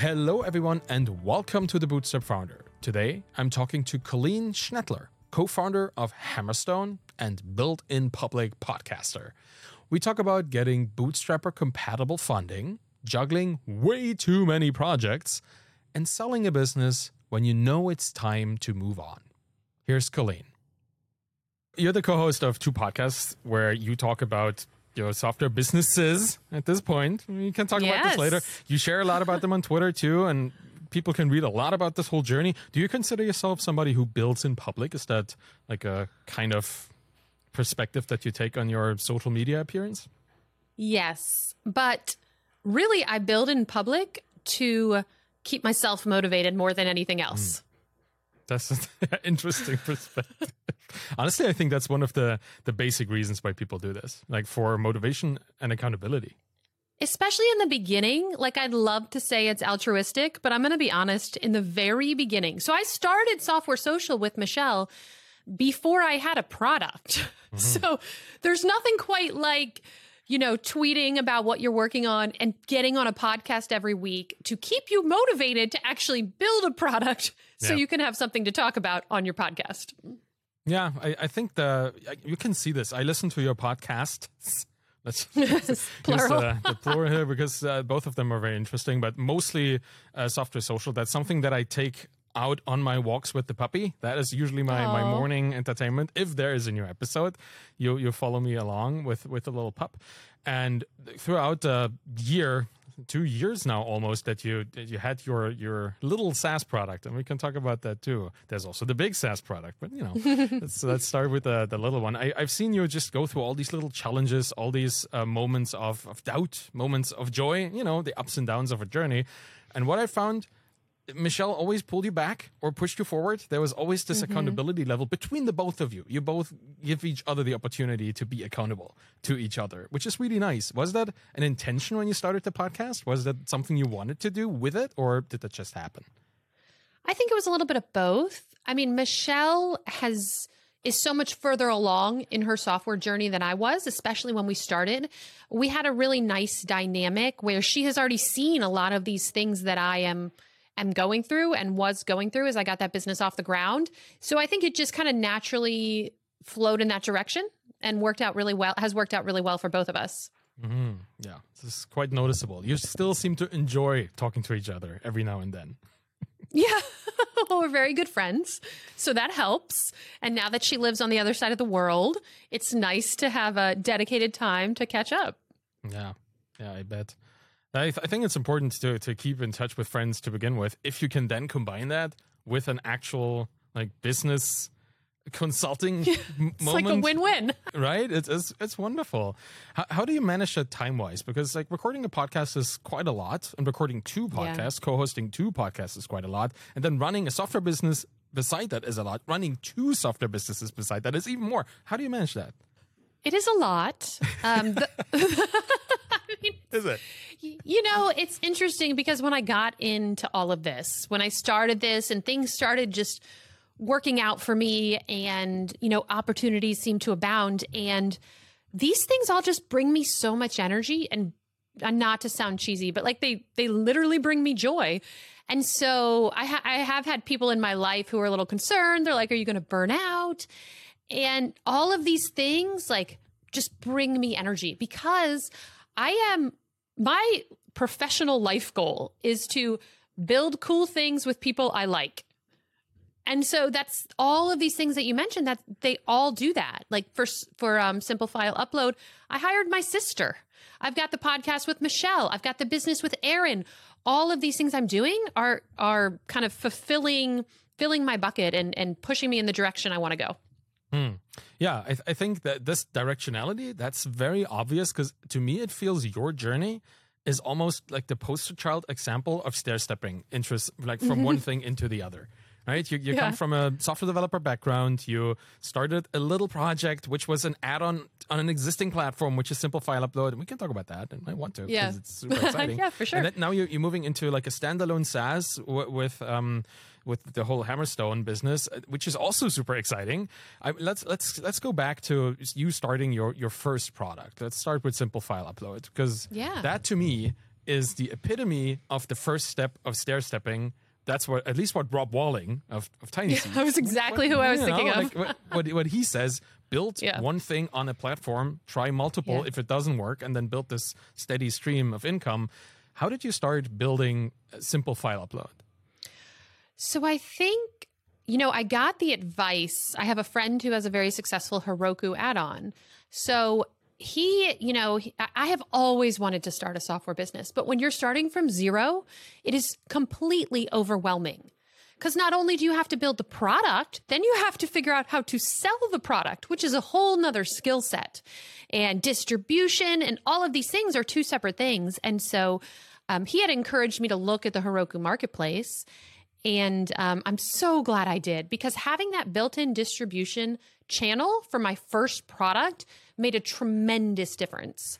Hello, everyone, and welcome to the Bootstrapped Founder. Today, I'm talking to Colleen Schnettler, co founder of Hammerstone and Built in Public podcaster. We talk about getting Bootstrapper compatible funding, juggling way too many projects, and selling a business when you know it's time to move on. Here's Colleen. You're the co host of two podcasts where you talk about your software businesses at this point. We can talk about this later. You share a lot about them on Twitter too, and people can read a lot about this whole journey. Do you consider yourself somebody who builds in public? Is that like a kind of perspective that you take on your social media appearance? Yes, but really, I build in public to keep myself motivated more than anything else. Mm. That's an interesting perspective. Honestly, I think that's one of the the basic reasons why people do this, like for motivation and accountability. Especially in the beginning, like I'd love to say it's altruistic, but I'm going to be honest, in the very beginning. So I started Software Social with Michelle before I had a product. Mm-hmm. So there's nothing quite like, you know, tweeting about what you're working on and getting on a podcast every week to keep you motivated to actually build a product so Yeah. you can have something to talk about on your podcast. Yeah, I, I think the you can see this. I listen to your podcast. Let's Plural. the, the plural here because uh, both of them are very interesting, but mostly uh, software social. That's something that I take out on my walks with the puppy. That is usually my, my morning entertainment. If there is a new episode, you you follow me along with with the little pup, and throughout the year. Two years now, almost that you that you had your your little SaaS product, and we can talk about that too. There's also the big SaaS product, but you know, let's let's start with the the little one. I, I've seen you just go through all these little challenges, all these uh, moments of of doubt, moments of joy. You know, the ups and downs of a journey. And what I found, Michelle always pulled you back or pushed you forward. There was always this mm-hmm. accountability level between the both of you. You both give each other the opportunity to be accountable to each other, which is really nice. Was that an intention when you started the podcast? Was that something you wanted to do with it, or did that just happen? I think it was a little bit of both. I mean, Michelle has is so much further along in her software journey than I was, especially when we started. We had a really nice dynamic where she has already seen a lot of these things that I am am going through and was going through as I got that business off the ground. So I think it just kind of naturally flowed in that direction and worked out really well has worked out really well for both of us. Mm-hmm. Yeah, this is quite noticeable. You still seem to enjoy talking to each other every now and then. Yeah. We're very good friends. So that helps. And now that she lives on the other side of the world, it's nice to have a dedicated time to catch up. Yeah, yeah, I bet. I, th- I think it's important to to keep in touch with friends to begin with. If you can then combine that with an actual like business consulting It's like a win-win. right? It's it's, it's wonderful. How, how do you manage that time wise? Because like recording a podcast is quite a lot, and recording two podcasts, co-hosting two podcasts is quite a lot, and then running a software business beside that is a lot. Running two software businesses beside that is even more. How do you manage that? It is a lot. Um, the, Is it? you know, it's interesting because when I got into all of this, when I started this and things started just working out for me and, you know, opportunities seemed to abound and these things all just bring me so much energy and and not to sound cheesy, but like they they literally bring me joy. And so I ha- I have had people in my life who are a little concerned. They're like, "Are you going to burn out?" And all of these things like just bring me energy because I am my professional life goal is to build cool things with people I like. And so that's all of these things that you mentioned that they all do that. Like for for um, simple file upload, I hired my sister. I've got the podcast with Michelle. I've got the business with Aaron. All of these things I'm doing are are kind of fulfilling filling my bucket and and pushing me in the direction I want to go. Yeah, I, I think that this directionality that's very obvious because to me it feels your journey is almost like the poster child example of stair stepping interest, like from one thing into the other. Right, you, you Yeah. come from a software developer background. You started a little project which was an add-on on an existing platform, which is Simple File Upload, and we can talk about that. And I want to, Yeah. it's super exciting. Yeah, for sure. And then now you're, you're moving into like a standalone SaaS w- with um with the whole Hammerstone business, uh, which is also super exciting. I, let's let's let's go back to you starting your your first product. Let's start with Simple File Upload because Yeah. that to me is the epitome of the first step of stair stepping. That's what, at least what Rob Walling of, of Tiny Seeds. That was exactly who I was you thinking know, of. like what, what, what he says build Yeah. one thing on a platform, try multiple Yeah. if it doesn't work, and then build this steady stream of income. How did you start building a simple file upload? So I think, you know, I got the advice. I have a friend who has a very successful Heroku add on. So he, you know, he, I- have always wanted to start a software business, but when you're starting from zero, it is completely overwhelming. Because not only do you have to build the product, then you have to figure out how to sell the product, which is a whole nother skill set. And distribution and all of these things are two separate things. And so um, he had encouraged me to look at the Heroku marketplace. And um, I'm so glad I did because having that built in distribution channel for my first product made a tremendous difference.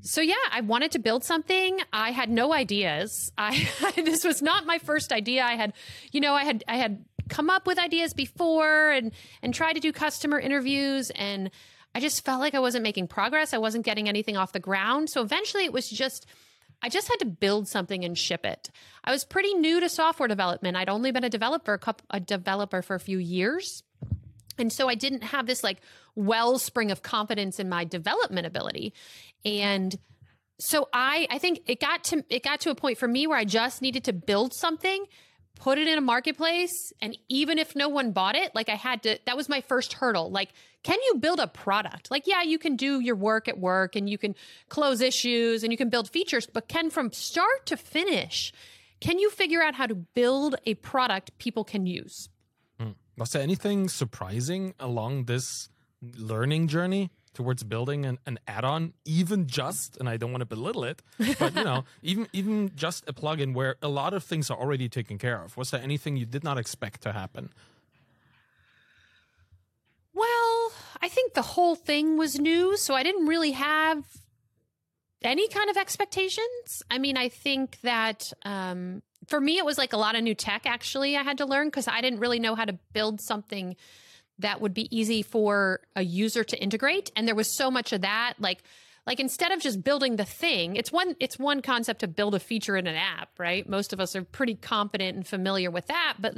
So yeah, I wanted to build something. I had no ideas. I this was not my first idea. I had, you know, I had I had come up with ideas before and and tried to do customer interviews and I just felt like I wasn't making progress. I wasn't getting anything off the ground. So eventually it was just I just had to build something and ship it. I was pretty new to software development. I'd only been a developer a, couple, a developer for a few years. And so I didn't have this like wellspring of confidence in my development ability. And so I I think it got to it got to a point for me where I just needed to build something, put it in a marketplace, and even if no one bought it, like I had to that was my first hurdle. Like, can you build a product? Like, yeah, you can do your work at work and you can close issues and you can build features, but can from start to finish, can you figure out how to build a product people can use? Hmm. Was there anything surprising along this learning journey towards building an, an add-on, even just, and I don't want to belittle it, but you know, even even just a plugin where a lot of things are already taken care of. Was there anything you did not expect to happen? Well, I think the whole thing was new, so I didn't really have any kind of expectations. I mean, I think that um, for me, it was like a lot of new tech actually I had to learn because I didn't really know how to build something that would be easy for a user to integrate. And there was so much of that. Like, like instead of just building the thing, it's one it's one concept to build a feature in an app, right? Most of us are pretty confident and familiar with that, but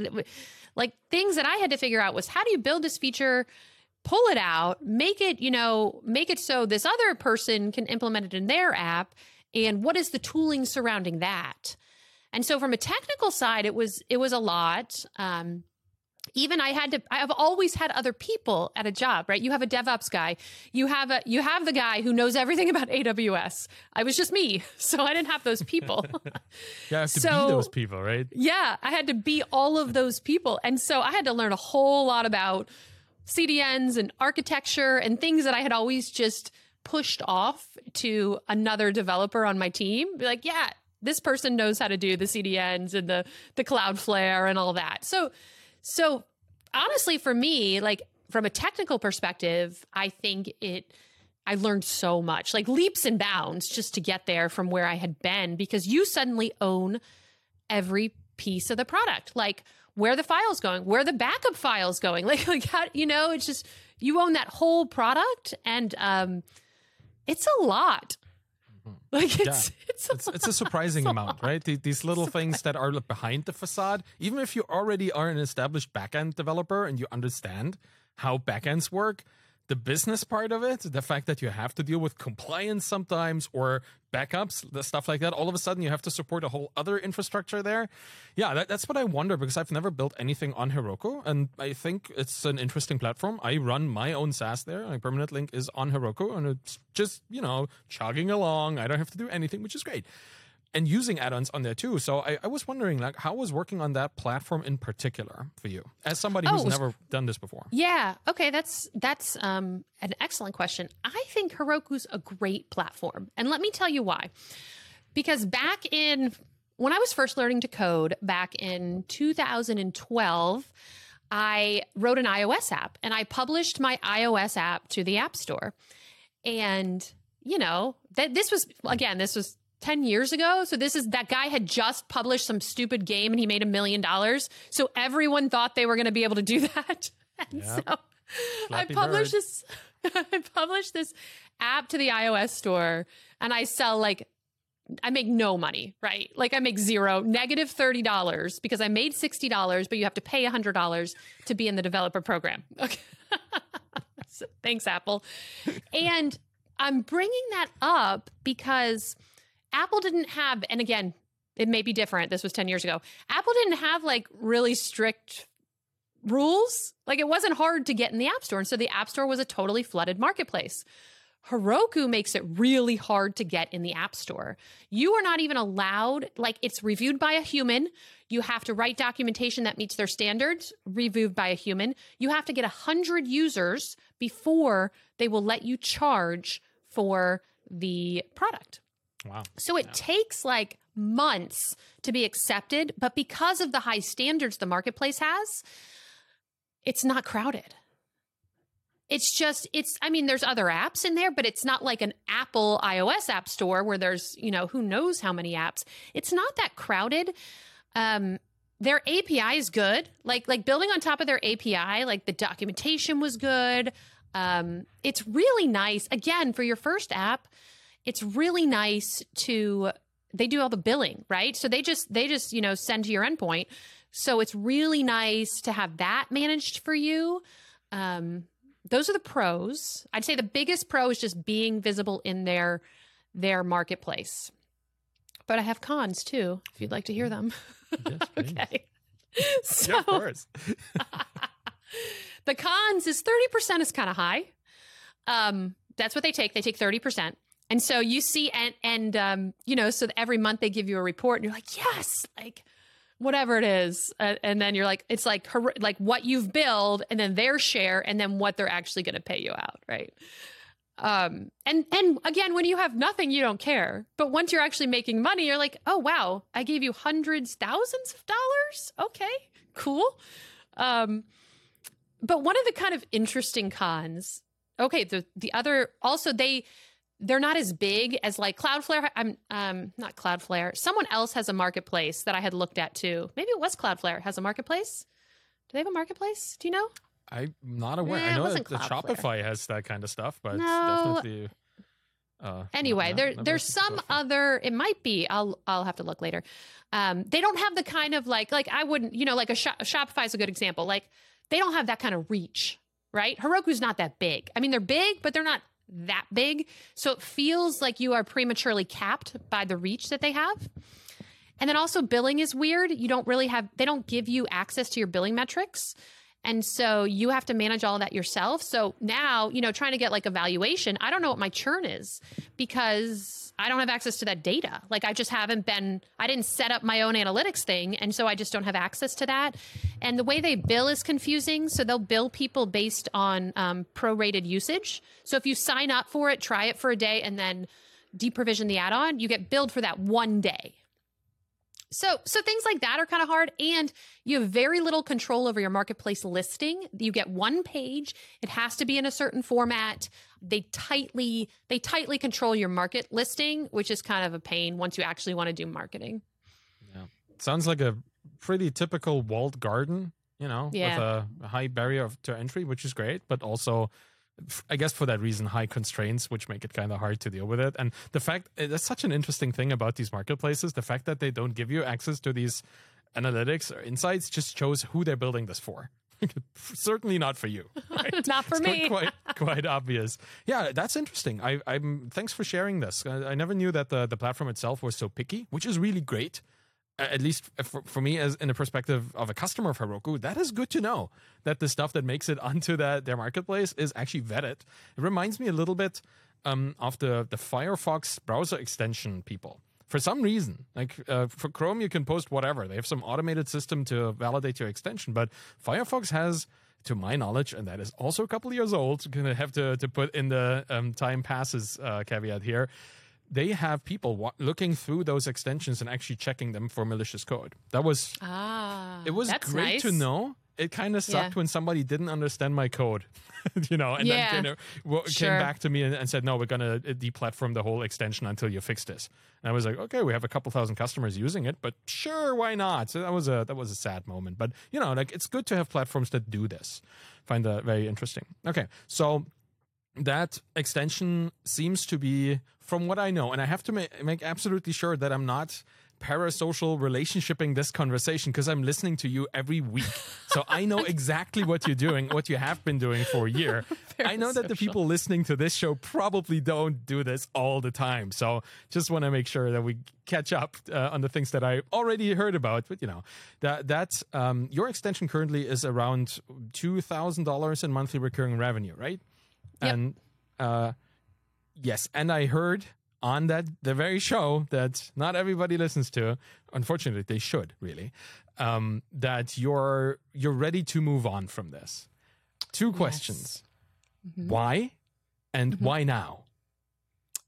like things that I had to figure out was how do you build this feature pull it out, make it, you know, make it so this other person can implement it in their app and what is the tooling surrounding that? And so from a technical side it was it was a lot. Um even I had to I've always had other people at a job, right? You have a DevOps guy. You have a you have the guy who knows everything about AWS. I was just me. So I didn't have those people. You have to So- be those people, right? Yeah, I had to be all of those people. And so I had to learn a whole lot about CDNs and architecture and things that I had always just pushed off to another developer on my team. Be like, yeah, this person knows how to do the CDNs and the the Cloudflare and all that. So so honestly for me, like from a technical perspective, I think it I learned so much, like leaps and bounds just to get there from where I had been because you suddenly own every piece of the product like where the files going where the backup files going. Like like how you know it's just you own that whole product and um it's a lot like it's it's a It's, it's a surprising amount, right? These little things that are behind the facade. Even if you already are an established backend developer and you understand how backends work, the business part of it, the fact that you have to deal with compliance sometimes or backups, the stuff like that, all of a sudden you have to support a whole other infrastructure there. Yeah, that, that's what I wonder because I've never built anything on Heroku and I think it's an interesting platform. I run my own SaaS there. My permanent link is on Heroku and it's just, you know, chugging along. I don't have to do anything, which is great and using add-ons on there too. So I, I was wondering, like, how was working on that platform in particular for you, as somebody Oh, who's was- never done this before? Yeah. Okay. That's that's um, an excellent question. I think Heroku's a great platform, and let me tell you why. Because back in when I was first learning to code back in 2012, I wrote an iOS app, and I published my iOS app to the App Store. And you know that this was again, this was 10 years ago. So this is that guy had just published some stupid game and he made a million dollars. So everyone thought they were going to be able to do that. And Yeah. so I Flappy published Bird. this I published this app to the iOS store and I sell like I make no money, right? Like I make zero, negative $30 because I made $60, but you have to pay $100 to be in the developer program. Okay. so, thanks, Apple. And I'm bringing that up because Apple didn't have, and again, it may be different. This was 10 years ago. Apple didn't have like really strict rules. Like it wasn't hard to get in the App Store. And so the App Store was a totally flooded marketplace. Heroku makes it really hard to get in the App Store. You are not even allowed, like, it's reviewed by a human. You have to write documentation that meets their standards, reviewed by a human. You have to get 100 users before they will let you charge for the product. Wow. So it yeah. takes like months to be accepted, but because of the high standards the marketplace has, it's not crowded. It's just, it's, I mean, there's other apps in there, but it's not like an Apple iOS app store where there's, you know, who knows how many apps. It's not that crowded. Um, their API is good. Like, like building on top of their API, like the documentation was good. Um, it's really nice. Again, for your first app, it's really nice to they do all the billing, right? So they just they just, you know, send to your endpoint. So it's really nice to have that managed for you. Um, those are the pros. I'd say the biggest pro is just being visible in their their marketplace. But I have cons too, if you'd like to hear them. Yes, okay. So yeah, of course. the cons is 30% is kind of high. Um, that's what they take. They take 30%. And so you see, and, and, um, you know, so every month they give you a report and you're like, yes, like, whatever it is. Uh, and then you're like it's like her, like what you've billed and then their share and then what they're actually going to pay you out right? Um and and again when you have nothing you don't care. But once you're actually making money you're like oh wow i gave you hundreds thousands of dollars? Okay cool. Um but one of the kind of interesting cons okay the the other also they they're not as big as like Cloudflare. I'm um not Cloudflare. Someone else has a marketplace that I had looked at too. Maybe it was Cloudflare has a marketplace. Do they have a marketplace? Do you know? I'm not aware. I know that the Shopify has that kind of stuff, but no. definitely. Uh, anyway, there there's some other. It might be. I'll I'll have to look later. Um, they don't have the kind of like like I wouldn't you know like a Shopify is a good example. Like they don't have that kind of reach, right? Heroku's not that big. I mean, they're big, but they're not that big. So it feels like you are prematurely capped by the reach that they have. And then also billing is weird. You don't really have they don't give you access to your billing metrics. And so you have to manage all that yourself. So now, you know, trying to get like a valuation, I don't know what my churn is because I don't have access to that data. Like I just haven't been, I didn't set up my own analytics thing. And so I just don't have access to that. And the way they bill is confusing. So they'll bill people based on um, prorated usage. So if you sign up for it, try it for a day, and then deprovision the add on, you get billed for that one day. So, so things like that are kind of hard, and you have very little control over your marketplace listing. You get one page; it has to be in a certain format. They tightly, they tightly control your market listing, which is kind of a pain once you actually want to do marketing. Yeah, sounds like a pretty typical walled garden. You know, yeah. with a high barrier to entry, which is great, but also I guess for that reason, high constraints, which make it kind of hard to deal with it. And the fact eh, that's such an interesting thing about these marketplaces the fact that they don't give you access to these analytics or insights just shows who they're building this for. Certainly not for you. Right? not for it's me. Quite, quite obvious. Yeah, that's interesting. I, am thanks for sharing this. I, I never knew that the, the platform itself was so picky, which is really great at least for, for, me as in the perspective of a customer of Heroku, that is good to know that the stuff that makes it onto their marketplace is actually vetted. It reminds me a little bit um, of the the Firefox browser extension people. For some reason, like uh, for Chrome, you can post whatever. They have some automated system to validate your extension, but Firefox has to my knowledge, and that is also a couple years old. Gonna have to to put in the um, time passes uh, caveat here they have people wa- looking through those extensions and actually checking them for malicious code. That was ah, it was great nice. to know. It kind of sucked yeah. when somebody didn't understand my code, you know, and yeah. then you know, w- sure. came back to me and, and, said, "No, we're gonna uh, deplatform the whole extension until you fix this." And I was like, "Okay, we have a couple thousand customers using it, but sure, why not?" So that was a that was a sad moment, but you know, like it's good to have platforms that do this. Find that very interesting. Okay, so that extension seems to be, from what I know, and I have to ma- make absolutely sure that I'm not parasocial relationshiping this conversation because I'm listening to you every week. So I know exactly what you're doing, what you have been doing for a year. I know that the people listening to this show probably don't do this all the time. So just want to make sure that we catch up uh, on the things that I already heard about. But you know, that that um, your extension currently is around two thousand dollars in monthly recurring revenue, right? Yep. And uh, yes, and I heard on that the very show that not everybody listens to. Unfortunately, they should really. Um, that you're you're ready to move on from this. Two questions: Why, and why now?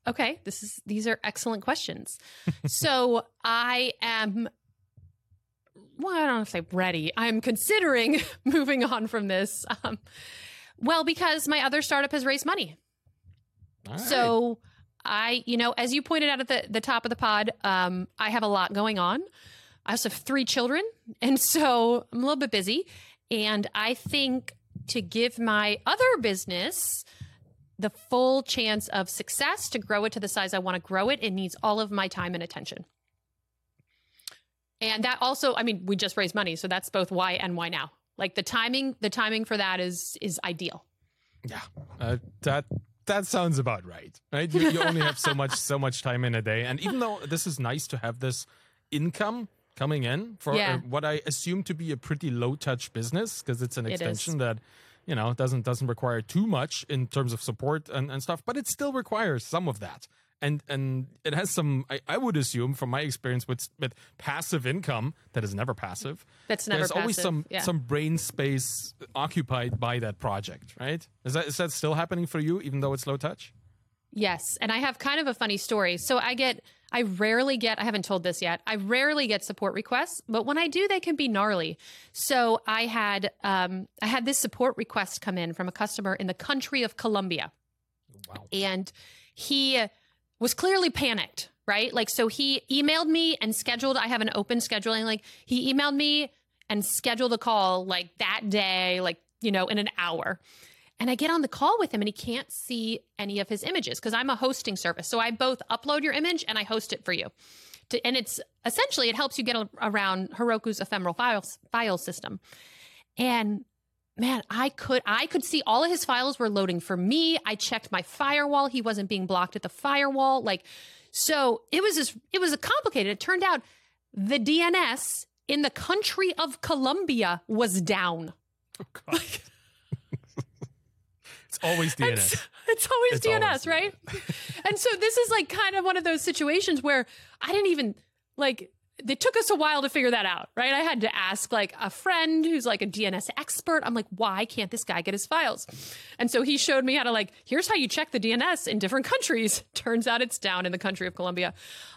Okay, this is these are excellent questions. so I am well, I don't know if I'm ready. I'm considering moving on from this. Um, well, because my other startup has raised money. Right. So I, you know, as you pointed out at the, the top of the pod, um, I have a lot going on. I also have three children. And so I'm a little bit busy. And I think to give my other business the full chance of success to grow it to the size I want to grow it, it needs all of my time and attention. And that also, I mean, we just raised money, so that's both why and why now. Like the timing, the timing for that is is ideal. Yeah, uh, that that sounds about right. Right, you, you only have so much so much time in a day, and even though this is nice to have this income coming in for Yeah. uh, what I assume to be a pretty low touch business because it's an It extension that you know doesn't doesn't require too much in terms of support and, and stuff, but it still requires some of that. And and it has some I, I would assume from my experience with with passive income that is never passive. That's never There's always some yeah. some brain space occupied by that project, right? Is that is that still happening for you, even though it's low touch? Yes. And I have kind of a funny story. So I get, I rarely get, I haven't told this yet, I rarely get support requests, but when I do, they can be gnarly. So I had, um, I had this support request come in from a customer in the country of Colombia. Wow. And he was clearly panicked, right? Like, so he emailed me and scheduled, I have an open scheduling, like, he emailed me and scheduled a call like that day, like, you know, in an hour. And I get on the call with him and he can't see any of his images because I'm a hosting service. So I both upload your image and I host it for you. To, and it's essentially, it helps you get a, around Heroku's ephemeral files, file system. And man, I could I could see all of his files were loading for me. I checked my firewall. He wasn't being blocked at the firewall. Like, so it was just it was complicated. It turned out the DNS in the country of Colombia was down. Oh, God. it's always DNS. It's, it's always It's DNS, always right? and so this is like kind of one of those situations where I didn't even like it took us a while to figure that out, right? I had to ask like a friend who's like a DNS expert. I'm like, why can't this guy get his files? And so he showed me how to like, here's how you check the DNS in different countries. Turns out it's down in the country of Colombia.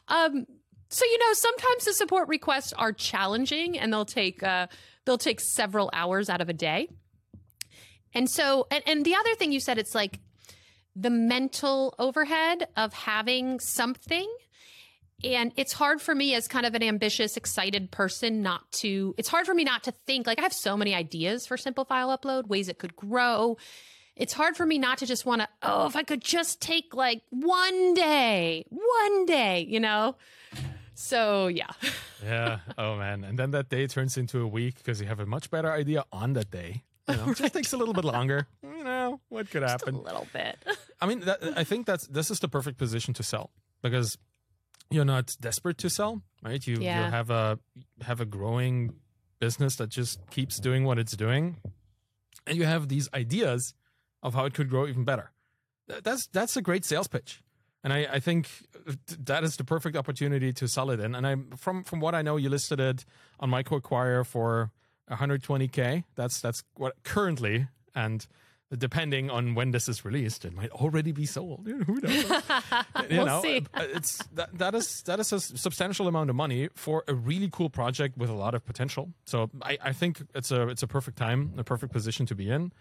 Um, so you know, sometimes the support requests are challenging and they'll take uh, they'll take several hours out of a day. And so, and, and the other thing you said, it's like the mental overhead of having something. And it's hard for me as kind of an ambitious, excited person not to, it's hard for me not to think like I have so many ideas for simple file upload, ways it could grow. It's hard for me not to just want to, oh, if I could just take like one day, one day, you know? So yeah. yeah. Oh man. And then that day turns into a week because you have a much better idea on that day. You know, it just takes a little bit longer. You know, what could a happen? A little bit. I mean, that, I think that's this is the perfect position to sell because you're not desperate to sell, right? You Yeah. you have a have a growing business that just keeps doing what it's doing, and you have these ideas of how it could grow even better. That's that's a great sales pitch, and I, I think that is the perfect opportunity to sell it in. And I from from what I know, you listed it on MicroAcquire for 120k. That's that's what currently and depending on when this is released, it might already be sold. Who knows? you We'll know, see. uh, it's that, that is that is a substantial amount of money for a really cool project with a lot of potential. So I, I think it's a it's a perfect time, a perfect position to be in.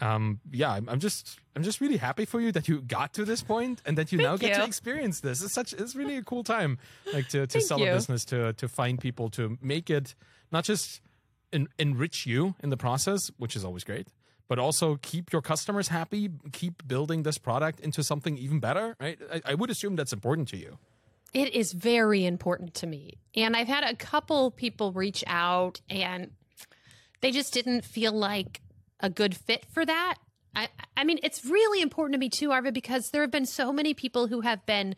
Um, yeah, I'm, I'm just I'm just really happy for you that you got to this point and that you now get to experience this. It's such it's really a cool time, like to to sell you. a business, to to find people, to make it not just en- enrich you in the process, which is always great, but also keep your customers happy, keep building this product into something even better, right? I, I would assume that's important to you. It is very important to me. And I've had a couple people reach out and they just didn't feel like a good fit for that. I, I mean, it's really important to me too, Arvid, because there have been so many people who have been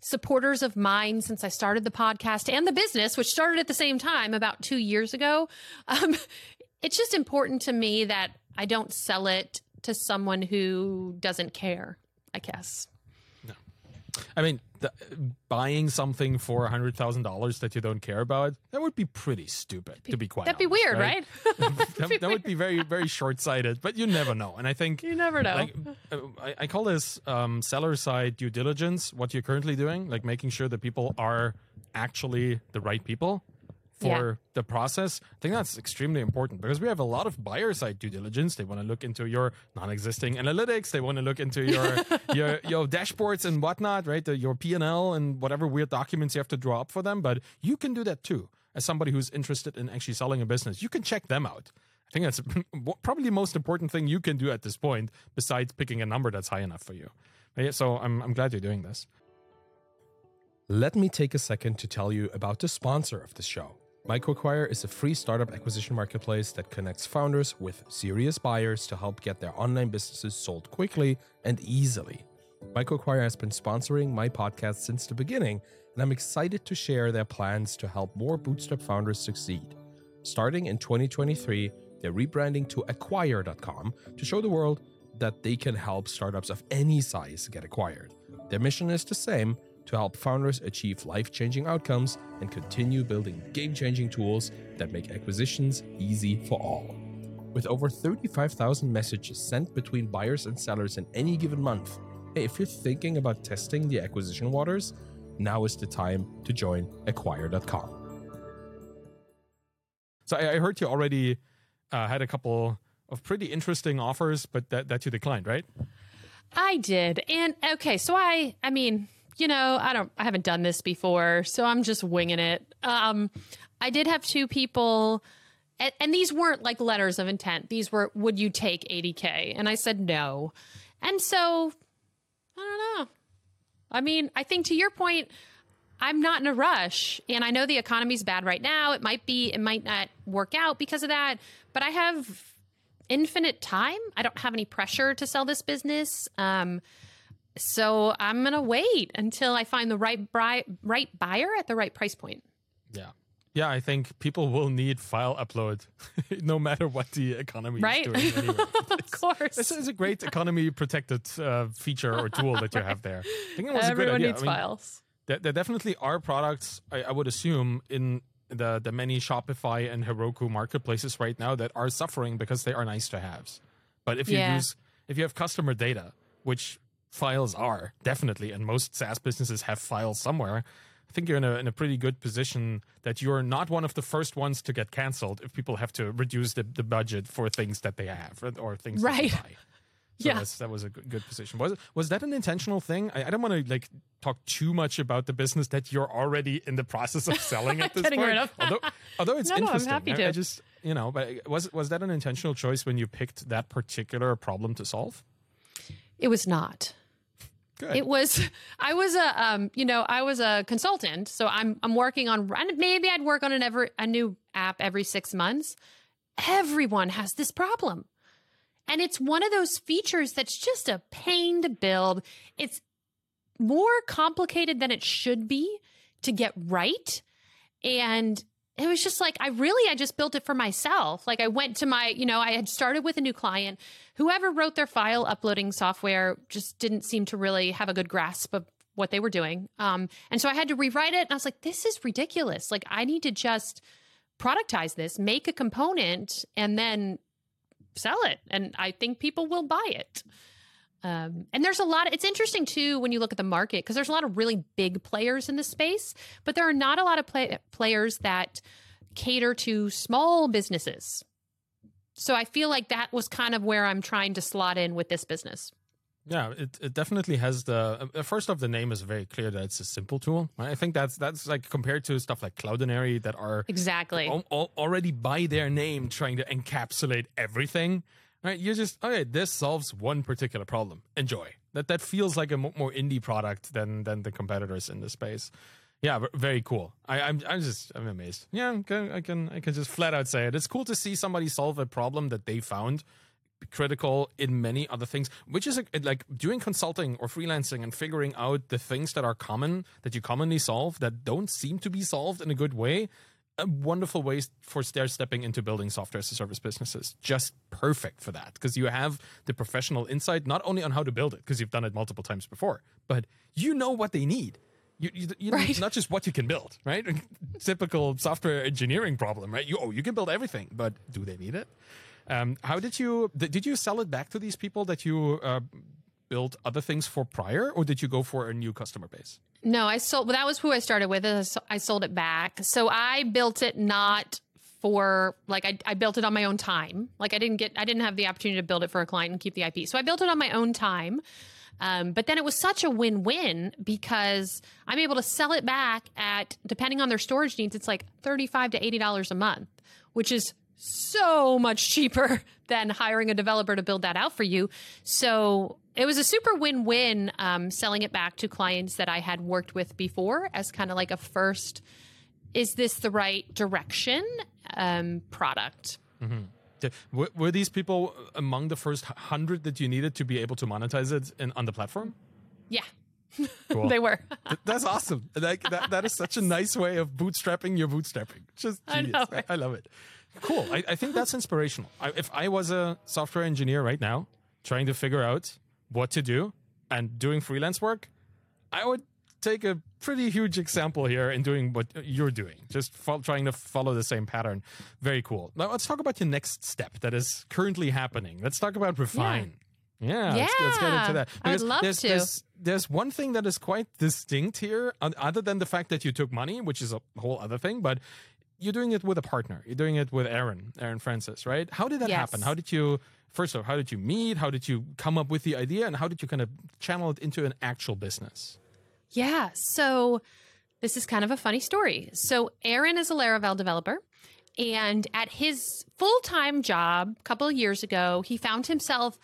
supporters of mine since I started the podcast and the business, which started at the same time about two years ago. Um, it's just important to me that I don't sell it to someone who doesn't care, I guess. No. I mean, the, buying something for a hundred thousand dollars that you don't care about that would be pretty stupid, to be quite. That'd be weird, right? right? that, be that would be very, very short sighted. But you never know, and I think you never know. Like, uh, I, I call this um, seller side due diligence. What you're currently doing, like making sure that people are actually the right people for yeah. the process. I think that's extremely important because we have a lot of buyer side due diligence. They want to look into your non-existing analytics. They want to look into your your your dashboards and whatnot, right? The, your P and L and whatever weird documents you have to draw up for them. But you can do that too. As somebody who's interested in actually selling a business, you can check them out. I think that's probably the most important thing you can do at this point, besides picking a number that's high enough for you. So I'm I'm glad you're doing this. Let me take a second to tell you about the sponsor of the show. MicroAcquire is a free startup acquisition marketplace that connects founders with serious buyers to help get their online businesses sold quickly and easily. MicroAcquire has been sponsoring my podcast since the beginning, and I'm excited to share their plans to help more bootstrap founders succeed. Starting in 2023, they're rebranding to acquire.com to show the world that they can help startups of any size get acquired. Their mission is the same to help founders achieve life changing outcomes and continue building game changing tools that make acquisitions easy for all. With over 35,000 messages sent between buyers and sellers in any given month, hey, if you're thinking about testing the acquisition waters, now is the time to join acquire.com. So I heard you already uh, had a couple of pretty interesting offers, but that, that you declined, right? I did. And okay, so I I mean, you know, I don't, I haven't done this before, so I'm just winging it. Um, I did have two people, and, and these weren't like letters of intent. These were, would you take 80K? And I said no. And so, I don't know. I mean, I think to your point, I'm not in a rush. And I know the economy's bad right now. It might be, it might not work out because of that, but I have infinite time. I don't have any pressure to sell this business. Um, so I'm going to wait until I find the right bri- right buyer at the right price point. Yeah. Yeah, I think people will need file upload no matter what the economy right? is doing. Anyway. of course. This is a great economy protected uh, feature or tool that you right. have there. I think it was Everyone a good idea. needs I mean, files. There, there, definitely are products, I, I would assume, in the, the many Shopify and Heroku marketplaces right now that are suffering because they are nice to haves. But if you yeah. use, if you have customer data, which files are definitely, and most SaaS businesses have files somewhere. I think you're in a in a pretty good position that you're not one of the first ones to get canceled if people have to reduce the, the budget for things that they have or things right. that they buy. So yeah, that was a good, good, position. Was was that an intentional thing? I, I don't want to like talk too much about the business that you're already in the process of selling at this Getting point. Rid of. although, although it's no, interesting, no, I'm happy I, to. I just you know, but was was that an intentional choice when you picked that particular problem to solve? It was not. Good. It was I was a um, you know, I was a consultant, so I'm I'm working on maybe I'd work on an ever a new app every 6 months. Everyone has this problem. And it's one of those features that's just a pain to build. It's more complicated than it should be to get right. And it was just like I really I just built it for myself. Like I went to my, you know, I had started with a new client. Whoever wrote their file uploading software just didn't seem to really have a good grasp of what they were doing. Um, and so I had to rewrite it and I was like, this is ridiculous. Like I need to just productize this, make a component and then sell it. And I think people will buy it. Um, and there's a lot. Of, it's interesting too when you look at the market because there's a lot of really big players in the space, but there are not a lot of play, players that cater to small businesses. So I feel like that was kind of where I'm trying to slot in with this business. Yeah, it, it definitely has the uh, first off the name is very clear that it's a simple tool. Right? I think that's that's like compared to stuff like Cloudinary that are exactly al- al- already by their name trying to encapsulate everything. Right? You're just okay. This solves one particular problem. Enjoy. That that feels like a more indie product than than the competitors in the space. Yeah, very cool. I, I'm I'm just I'm amazed. Yeah, I can, I can I can just flat out say it. It's cool to see somebody solve a problem that they found critical in many other things, which is like doing consulting or freelancing and figuring out the things that are common that you commonly solve that don't seem to be solved in a good way. A wonderful way for stair stepping into building software as a service businesses. Just perfect for that because you have the professional insight not only on how to build it because you've done it multiple times before, but you know what they need. You, you, you know, Right. not just what you can build, right? Typical software engineering problem, right? You oh, you can build everything, but do they need it? Um, how did you did you sell it back to these people that you uh, built other things for prior, or did you go for a new customer base? No, I sold. Well, that was who I started with. I sold it back. So I built it not for like I, I built it on my own time. Like I didn't get I didn't have the opportunity to build it for a client and keep the IP. So I built it on my own time. Um, but then it was such a win-win because I'm able to sell it back at depending on their storage needs. It's like thirty-five to eighty dollars a month, which is so much cheaper than hiring a developer to build that out for you. So it was a super win win um, selling it back to clients that I had worked with before as kind of like a first, is this the right direction um, product? Th- Were, were these people among the first hundred that you needed to be able to monetize it in, on the platform? Yeah, Cool. they were. That's awesome. Like that, that is such a nice way of bootstrapping your bootstrapping. Just I genius. know, I. I love it. Cool. I, I think that's inspirational. I, if I was a software engineer right now, trying to figure out what to do and doing freelance work, I would take a pretty huge example here in doing what you're doing. Just fo- trying to follow the same pattern. Very cool. Now let's talk about your next step that is currently happening. Let's talk about refine. Yeah, Let's, let's get into Yeah, that. Because love there's, to. There's, there's one thing that is quite distinct here, other than the fact that you took money, which is a whole other thing, but you're doing it with a partner. You're doing it with Aaron, Aaron Francis, right? How did that Yes. happen? How did you, first of all, how did you meet? How did you come up with the idea? And how did you kind of channel it into an actual business? Yeah. So this is kind of a funny story. So Aaron is a Laravel developer. And at his full time job a couple of years ago, he found himself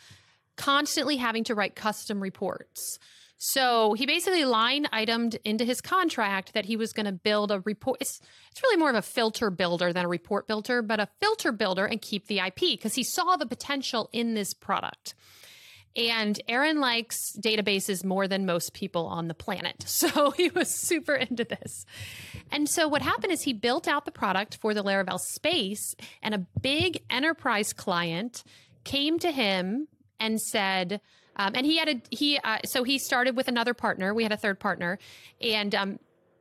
constantly having to write custom reports. So he basically line itemed into his contract that he was going to build a report. It's, it's really more of a filter builder than a report builder, but a filter builder and keep the IP because he saw the potential in this product. And Aaron likes databases more than most people on the planet. So he was super into this. And so what happened is he built out the product for the Laravel space, and a big enterprise client came to him and said, um, and he had a he uh, so he started with another partner. We had a third partner, and um,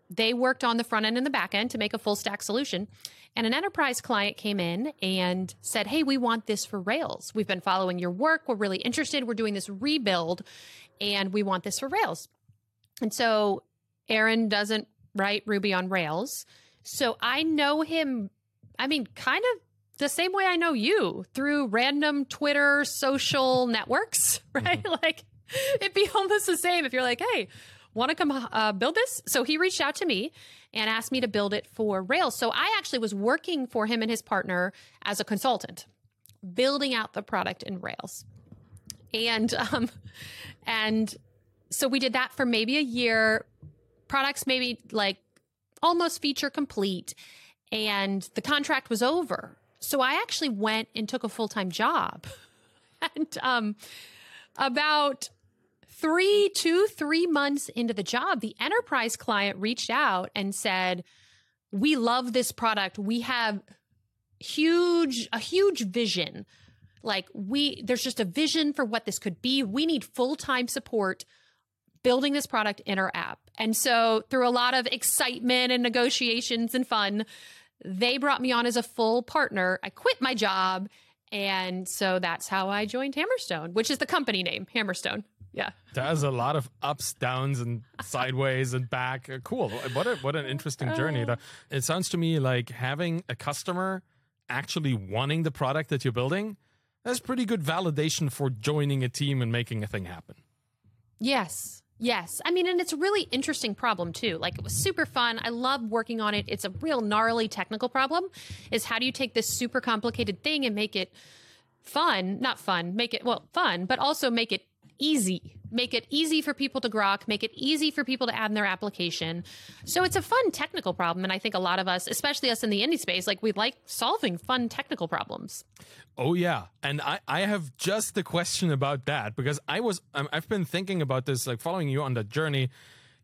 they worked on the front end and the back end to make a full stack solution. And an enterprise client came in and said, Hey, we want this for Rails. We've been following your work. We're really interested. We're doing this rebuild and we want this for Rails. And so Aaron doesn't write Ruby on Rails. So I know him, I mean, kind of the same way I know you through random Twitter social networks, right? Like it'd be almost the same if you're like, hey, want to come uh, build this? So he reached out to me and asked me to build it for Rails. So I actually was working for him and his partner as a consultant, building out the product in Rails. And um, and so we did that for maybe a year. Products maybe like almost feature complete, and the contract was over. So I actually went and took a full time job, and um, about three, two, three months into the job, the enterprise client reached out and said, "We love this product. We have huge, a huge vision. Like we, there's just a vision for what this could be. We need full time support." Building this product in our app. And so, through a lot of excitement and negotiations and fun, they brought me on as a full partner. I quit my job. And so that's how I joined Hammerstone, which is the company name, Hammerstone. Yeah. There's a lot of ups, downs, and sideways and back. Uh, Cool. What a, what an interesting journey. The- It sounds to me like having a customer actually wanting the product that you're building. That's pretty good validation for joining a team and making a thing happen. Yes. Yes. I mean, and it's a really interesting problem too. Like it was super fun. I love working on it. It's a real gnarly technical problem is how do you take this super complicated thing and make it fun, not fun, make it, well, fun, but also make it easy. Make it easy for people to grok, make it easy for people to add in their application. So it's a fun technical problem. And I think a lot of us, especially us in the indie space, like we like solving fun technical problems. Oh yeah, and I I have just the question about that because I was um, I've been thinking about this like following you on that journey.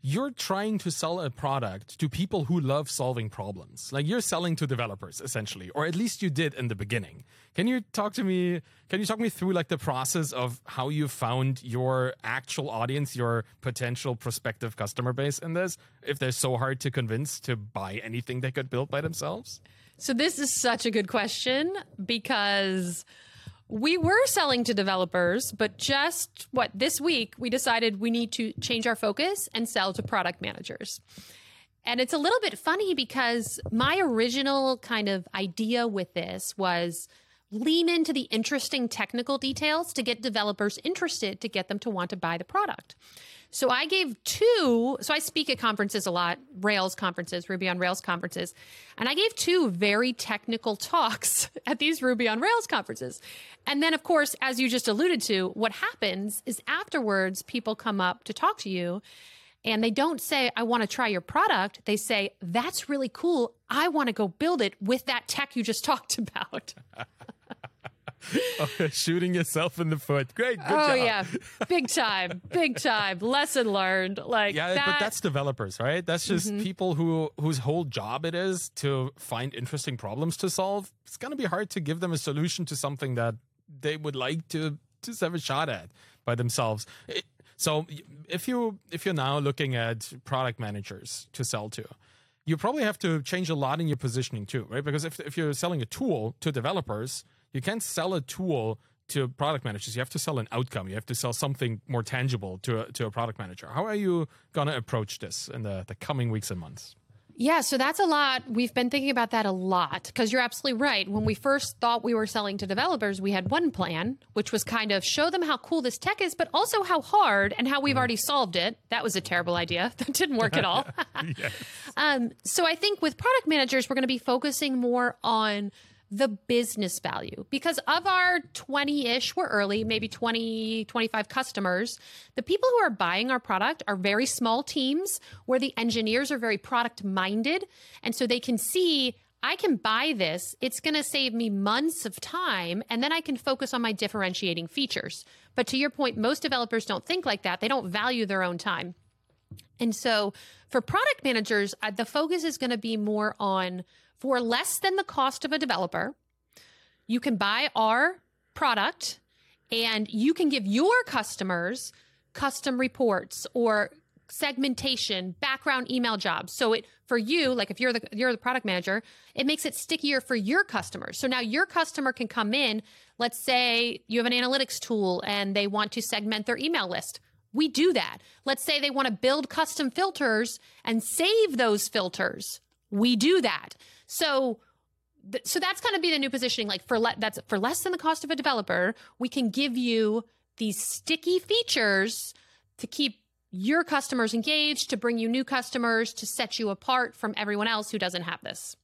You're trying to sell a product to people who love solving problems. Like you're selling to developers essentially, or at least you did in the beginning. Can you talk to me? Can you talk me through like the process of how you found your actual audience, your potential prospective customer base in this? If they're so hard to convince to buy anything they could build by themselves? So this is such a good question because we were selling to developers, but just what this week we decided we need to change our focus and sell to product managers. And it's a little bit funny because my original kind of idea with this was lean into the interesting technical details to get developers interested to get them to want to buy the product. So I gave two, so I speak at conferences a lot, Rails conferences, Ruby on Rails conferences, and I gave two very technical talks at these Ruby on Rails conferences. And then, of course, as you just alluded to, what happens is afterwards, people come up to talk to you and they don't say, I want to try your product. They say, that's really cool. I want to go build it with that tech you just talked about. shooting yourself in the foot. Great. Good oh job. yeah, big time, big time. Lesson learned. Like yeah, that, but that's developers, right? That's just Mm-hmm. people who whose whole job it is to find interesting problems to solve. It's gonna be hard to give them a solution to something that they would like to just have a shot at by themselves. It- so if you if you're now looking at product managers to sell to, you probably have to change a lot in your positioning too, right? Because if if you're selling a tool to developers, you can't sell a tool to product managers. You have to sell an outcome. You have to sell something more tangible to a, to a product manager. How are you going to approach this in the, the coming weeks and months? Yeah, so that's a lot. We've been thinking about that a lot because you're absolutely right. When we first thought we were selling to developers, we had one plan, which was kind of show them how cool this tech is, but also how hard and how we've already solved it. That was a terrible idea. That didn't work at all. um, so I think with product managers, we're going to be focusing more on the business value because of our 20-ish we're early maybe 20 25 customers the people who are buying our product are very small teams where the engineers are very product minded and so they can see I can buy this. It's going to save me months of time, and then I can focus on my differentiating features. But to your point, most developers don't think like that. They don't value their own time. And so for product managers, uh, the focus is going to be more on for less than the cost of a developer, you can buy our product and you can give your customers custom reports or segmentation, background email jobs. So it for you, like if you're the you're the product manager, it makes it stickier for your customers. So now your customer can come in, let's say you have an analytics tool and they want to segment their email list. We do that. Let's say they want to build custom filters and save those filters. We do that. So th- so that's going to be the new positioning like for le- that's for less than the cost of a developer, we can give you these sticky features to keep your customers engaged, to bring you new customers, to set you apart from everyone else who doesn't have this.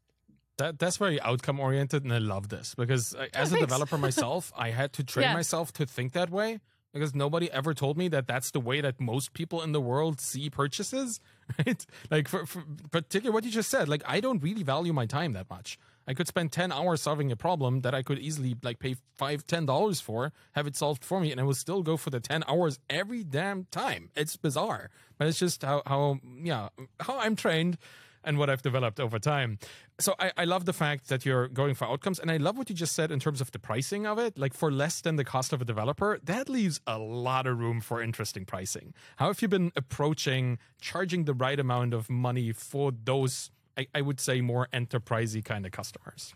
That that's very outcome oriented, and I love this because uh, as a developer myself, I had to train Yeah. myself to think that way because nobody ever told me that that's the way that most people in the world see purchases. Right? Like for, for particular what you just said, like I don't really value my time that much. I could spend ten hours solving a problem that I could easily like pay five ten dollars for, have it solved for me, and I will still go for the ten hours every damn time. It's bizarre, but it's just how how yeah how I'm trained and what I've developed over time. So I, I love the fact that you're going for outcomes, and I love what you just said in terms of the pricing of it. Like for less than the cost of a developer, that leaves a lot of room for interesting pricing. How have you been approaching charging the right amount of money for those? I, I would say more enterprisey kind of customers.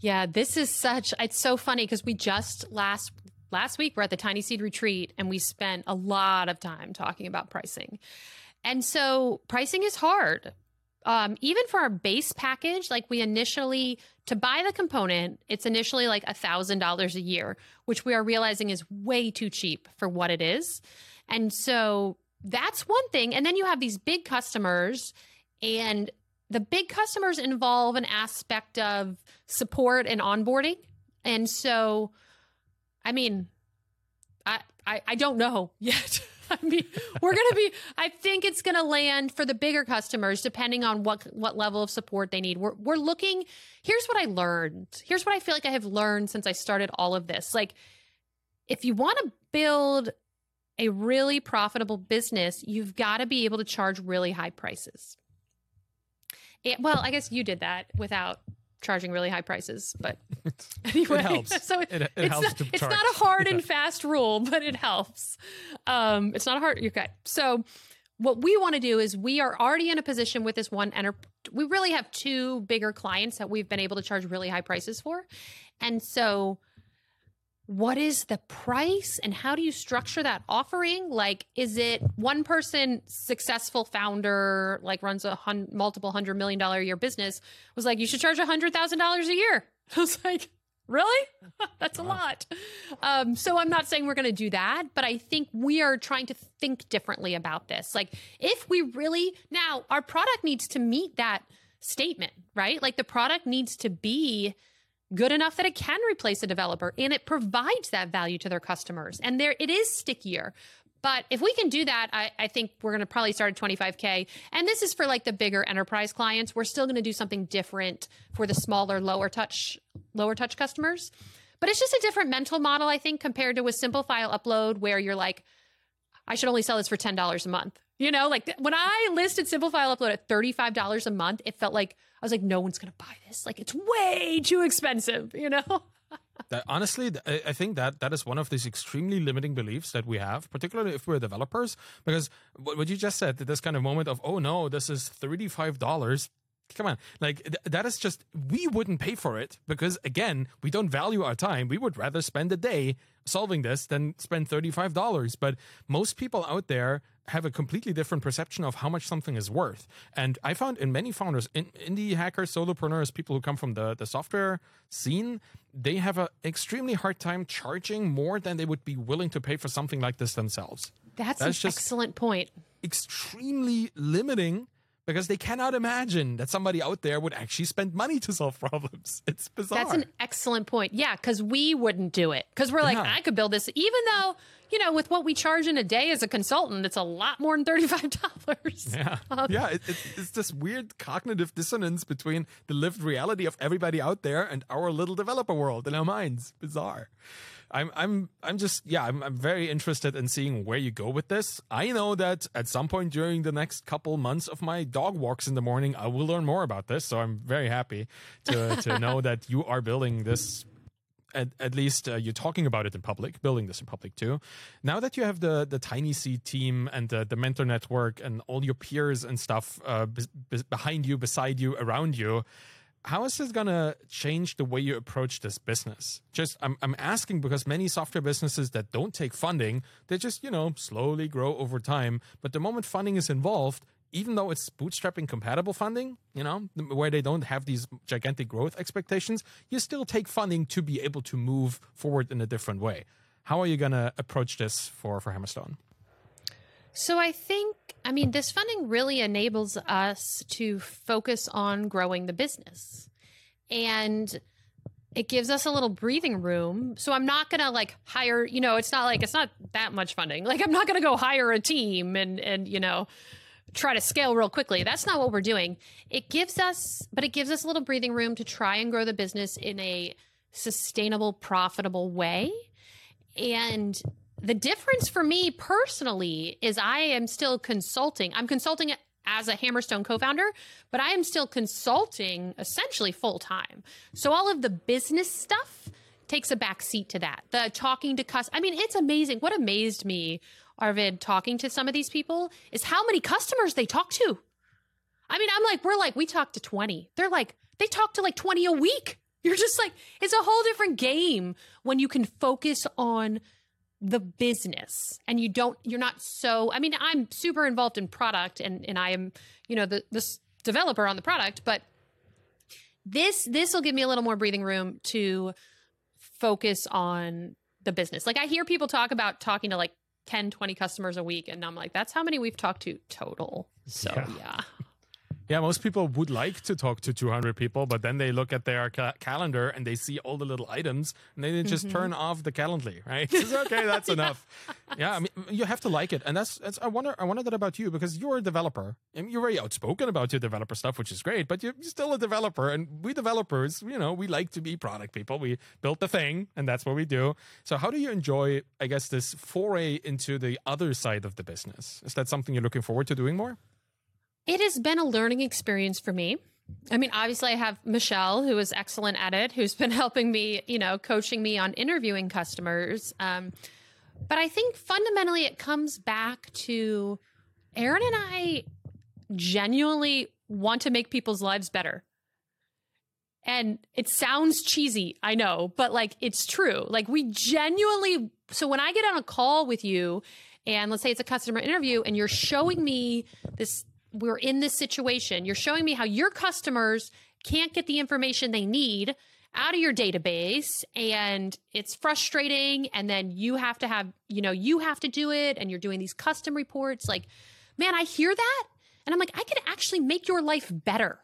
Yeah, this is such it's so funny because we just last last week we're at the Tiny Seed retreat and we spent a lot of time talking about pricing. And so pricing is hard. Um, even for our base package, like we initially to buy the component, it's initially like a thousand dollars a year, which we are realizing is way too cheap for what it is. And so that's one thing. And then you have these big customers, and the big customers involve an aspect of support and onboarding. And so I mean, I, I, I don't know yet. I mean, we're going to be, I think it's going to land for the bigger customers, depending on what, what level of support they need. We're, we're looking, here's what I learned. Here's what I feel like I have learned since I started all of this. Like, if you want to build a really profitable business, you've got to be able to charge really high prices. It, well, I guess you did that without charging really high prices. But anyway, it helps. so it, it it's, helps not, it's not a hard Yeah. and fast rule, but it helps. Um, it's not a hard. Okay, so what we want to do is we are already in a position with this one enter. We really have two bigger clients that we've been able to charge really high prices for, and so what is the price and how do you structure that offering? Like is it one person successful founder like runs a hun- multiple hundred million dollar a year business was like you should charge a hundred thousand dollars a year. I was like really? That's a lot. Um, so i'm not saying we're going to do that but i think we are trying to think differently about this. Like if we really now our product needs to meet that statement right? Like the product needs to be good enough that it can replace a developer and it provides that value to their customers. And there it is stickier. But if we can do that i, I think we're going to probably start at 25k and this is for like the bigger enterprise clients. We're still going to do something different for the smaller lower touch lower touch customers. But it's just a different mental model i think compared to a simple file upload where you're like i should only sell this for $10 a month you know like when i listed simple file upload at $35 a month it felt like i was like no one's going to buy this like it's way too expensive you know That, honestly, I think that that is one of these extremely limiting beliefs that we have, particularly if we're developers. Because what you just said, this kind of moment of, oh no, this is thirty-five dollars. Come on, like th- that is just we wouldn't pay for it because again, we don't value our time. We would rather spend a day solving this than spend thirty-five dollars. But most people out there have a completely different perception of how much something is worth. And I found in many founders, in, indie hackers, solopreneurs, people who come from the, the software scene, they have an extremely hard time charging more than they would be willing to pay for something like this themselves. that's, That's an just- excellent point Extremely limiting because they cannot imagine that somebody out there would actually spend money to solve problems. It's bizarre. That's an excellent point. Yeah, because we wouldn't do it. Because we're like, Yeah. I could build this, even though, you know, with what we charge in a day as a consultant, it's a lot more than $35. Yeah, um, yeah. It, it, it's this weird cognitive dissonance between the lived reality of everybody out there and our little developer world in our minds. Bizarre. I'm, I'm, I'm just, yeah. I'm, I'm very interested in seeing where you go with this. I know that at some point during the next couple months of my dog walks in the morning, I will learn more about this. So I'm very happy to to know that you are building this at, at least uh, you're talking about it in public, building this in public too. Now that you have the the Tiny Seed team and the, the mentor network and all your peers and stuff uh, be, be- behind you, beside you, around you, how is this gonna change the way you approach this business? Just I'm I'm asking because many software businesses that don't take funding, they just you know slowly grow over time. But the moment funding is involved, even though it's bootstrapping compatible funding, you know, where they don't have these gigantic growth expectations, you still take funding to be able to move forward in a different way. How are you going to approach this for, for Hammerstone? So I think, I mean, this funding really enables us to focus on growing the business. And it gives us a little breathing room. So I'm not going to like hire, you know, it's not like it's not that much funding. Like I'm not going to go hire a team and and you know, try to scale real quickly. That's not what we're doing. It gives us but it gives us a little breathing room to try and grow the business in a sustainable, profitable way. And the difference for me personally is I am still consulting. I'm consulting as a Hammerstone co founder, but I am still consulting essentially full time. So all of the business stuff takes a back seat to that. The talking to customers. I mean, it's amazing. What amazed me, Arvid, talking to some of these people is how many customers they talk to. I mean, I'm like, we're like, we talk to 20. They're like, they talk to like 20 a week. You're just like, it's a whole different game when you can focus on the business. And you don't you're not so i mean i'm super involved in product and and i am you know the this developer on the product but this this will give me a little more breathing room to focus on the business. Like i hear people talk about talking to like 10 20 customers a week and i'm like that's how many we've talked to total. So Yeah. Yeah Yeah, most people would like to talk to 200 people, but then they look at their ca- calendar and they see all the little items and they just Mm-hmm. turn off the Calendly, right? It's okay, that's enough. Yeah, I mean, you have to like it, and that's, that's I wonder I wonder that about you because you're a developer and you're very outspoken about your developer stuff, which is great. But you're still a developer, and we developers, you know, we like to be product people. We built the thing, and that's what we do. So, how do you enjoy, I guess, this foray into the other side of the business? Is that something you're looking forward to doing more? It has been a learning experience for me. I mean, obviously, I have Michele, who is excellent at it, who's been helping me, you know, coaching me on interviewing customers. Um, but I think fundamentally it comes back to Aaron and I genuinely want to make people's lives better. And it sounds cheesy, I know, but like it's true. Like we genuinely, so when I get on a call with you, and let's say it's a customer interview, and you're showing me this, we're in this situation, you're showing me how your customers can't get the information they need out of your database and it's frustrating and then you have to have you know you have to do it and you're doing these custom reports. Like man i hear that and i'm like i could actually make your life better.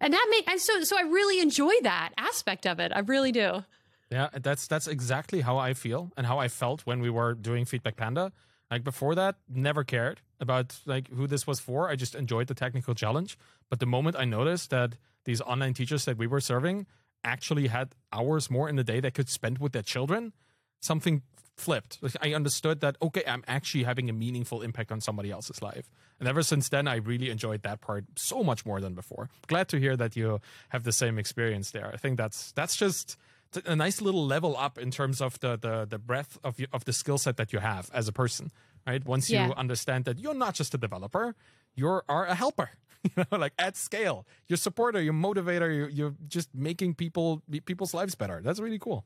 And that make and so so i really enjoy that aspect of it. I really do. Yeah, that's that's exactly how I feel and how I felt when we were doing Feedback Panda. Like before that, never cared about like who this was for. I just enjoyed the technical challenge. But the moment I noticed that these online teachers that we were serving actually had hours more in the day they could spend with their children, something flipped. Like I understood that okay, I'm actually having a meaningful impact on somebody else's life. And ever since then I really enjoyed that part so much more than before. Glad to hear that you have the same experience there. I think that's that's just a nice little level up in terms of the the, the breadth of you, of the skill set that you have as a person, right? Once you Yeah. understand that you're not just a developer, you are a helper, you know, like at scale. You're supporter, you're motivator, you're, you're just making people people's lives better. That's really cool.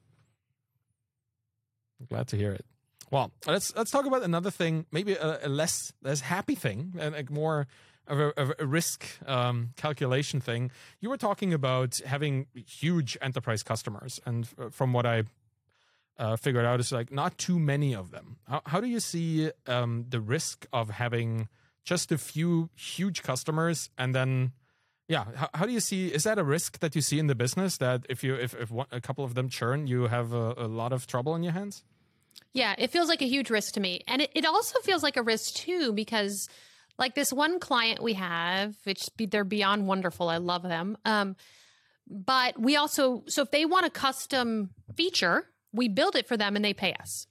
I'm glad to hear it. Well, let's let's talk about another thing, maybe a, a less less happy thing, and like more a, of a risk um, calculation thing. You were talking about having huge enterprise customers, and f- from what I uh, figured out, is like not too many of them. How, how do you see um, the risk of having just a few huge customers, and then yeah, how, how do you see? Is that a risk that you see in the business that if you if if one, a couple of them churn, you have a, a lot of trouble in your hands? Yeah, it feels like a huge risk to me. And it, it also feels like a risk too, because like this one client we have, which they're beyond wonderful. I love them. Um, but we also, so if they want a custom feature, we build it for them and they pay us.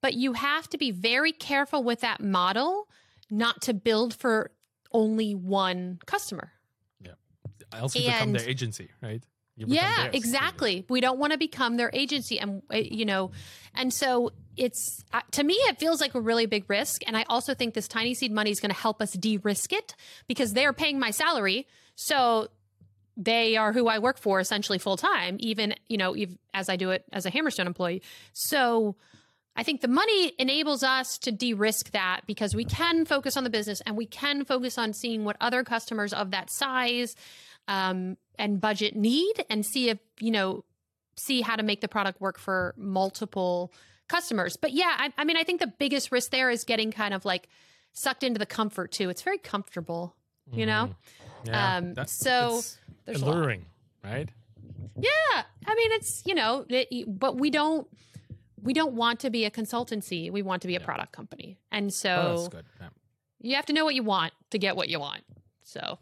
But you have to be very careful with that model not to build for only one customer. else you become And- their agency, right? Yeah exactly. We don't want to become their agency and uh, you know and so it's uh, to me it feels like a really big risk and i also think this tiny seed money is going to help us de-risk it because they're paying my salary so they are who i work for essentially full time even you know ev- as i do it as a hammerstone employee. So I think the money enables us to de risk that because we can focus on the business and we can focus on seeing what other customers of that size um, and budget need and see if, you know, see how to make the product work for multiple customers. But yeah, I, I mean, I think the biggest risk there is getting kind of like sucked into the comfort too. It's very comfortable, you know? Mhm. Yeah, Um, that- so there's alluring, right? Yeah, I mean it's you know, it, but we don't we don't want to be a consultancy. We want to be a product company, and so Oh, that's good. Yeah. you have to know what you want to get what you want. So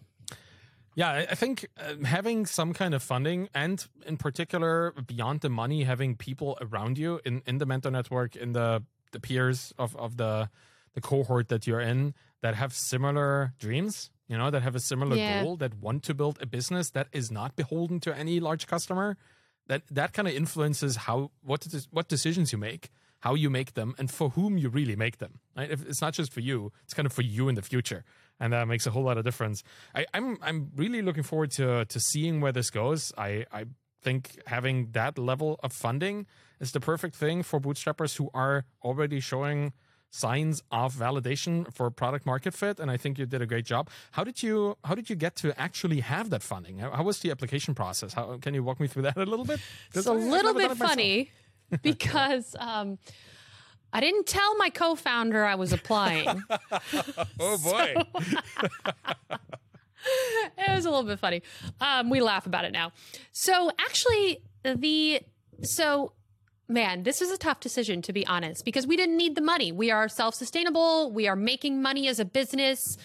Yeah, I- think uh, having some kind of funding, and in particular, beyond the money, having people around you in, in the mentor network, in the the peers of, of the the cohort that you're in, that have similar dreams, you know, that have a similar Yeah. goal, that want to build a business that is not beholden to any large customer, that that kind of influences how what what decisions you make, how you make them, and for whom you really make them. Right? If it's not just for you; it's kind of for you in the future, and that makes a whole lot of difference. I, I'm I'm really looking forward to to seeing where this goes. I I think having that level of funding is the perfect thing for bootstrappers who are already showing signs of validation for product market fit and i think you did a great job. How did you how did you get to actually have that funding? How, how was the application process? How can you walk me through that a little bit? It's a little bit funny because um, I didn't tell my co-founder I was applying. oh boy it was a little bit funny. Um, we laugh about it now. So actually, the so man, this is a tough decision to be honest because we didn't need the money. We are self sustainable. We are making money as a business.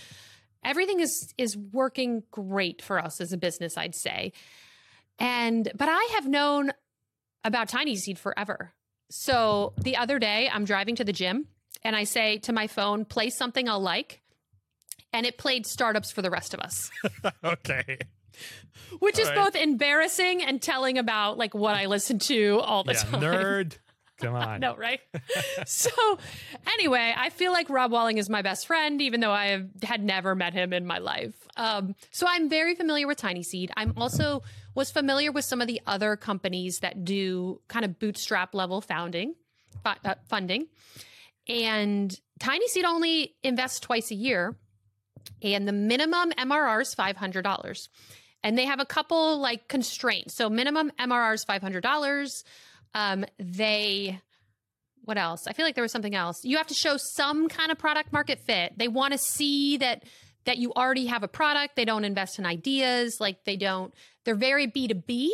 Everything is is working great for us as a business, I'd say. And but I have known about Tiny Seed forever. So the other day, I'm driving to the gym and I say to my phone, play something I'll like. And it played startups for the rest of us. okay. Which is right. both embarrassing and telling about like what I listen to all the yeah, time. Nerd. Come on. no, right? so, anyway, I feel like Rob Walling is my best friend, even though I have, had never met him in my life. Um, so, I'm very familiar with Tiny Seed. I'm also was familiar with some of the other companies that do kind of bootstrap level founding, uh, funding. And Tiny Seed only invests twice a year, and the minimum MRR is $500. And they have a couple like constraints. So, minimum MRR is $500. Um, they, what else? I feel like there was something else. You have to show some kind of product market fit. They want to see that that you already have a product. They don't invest in ideas. Like they don't, they're very B2B.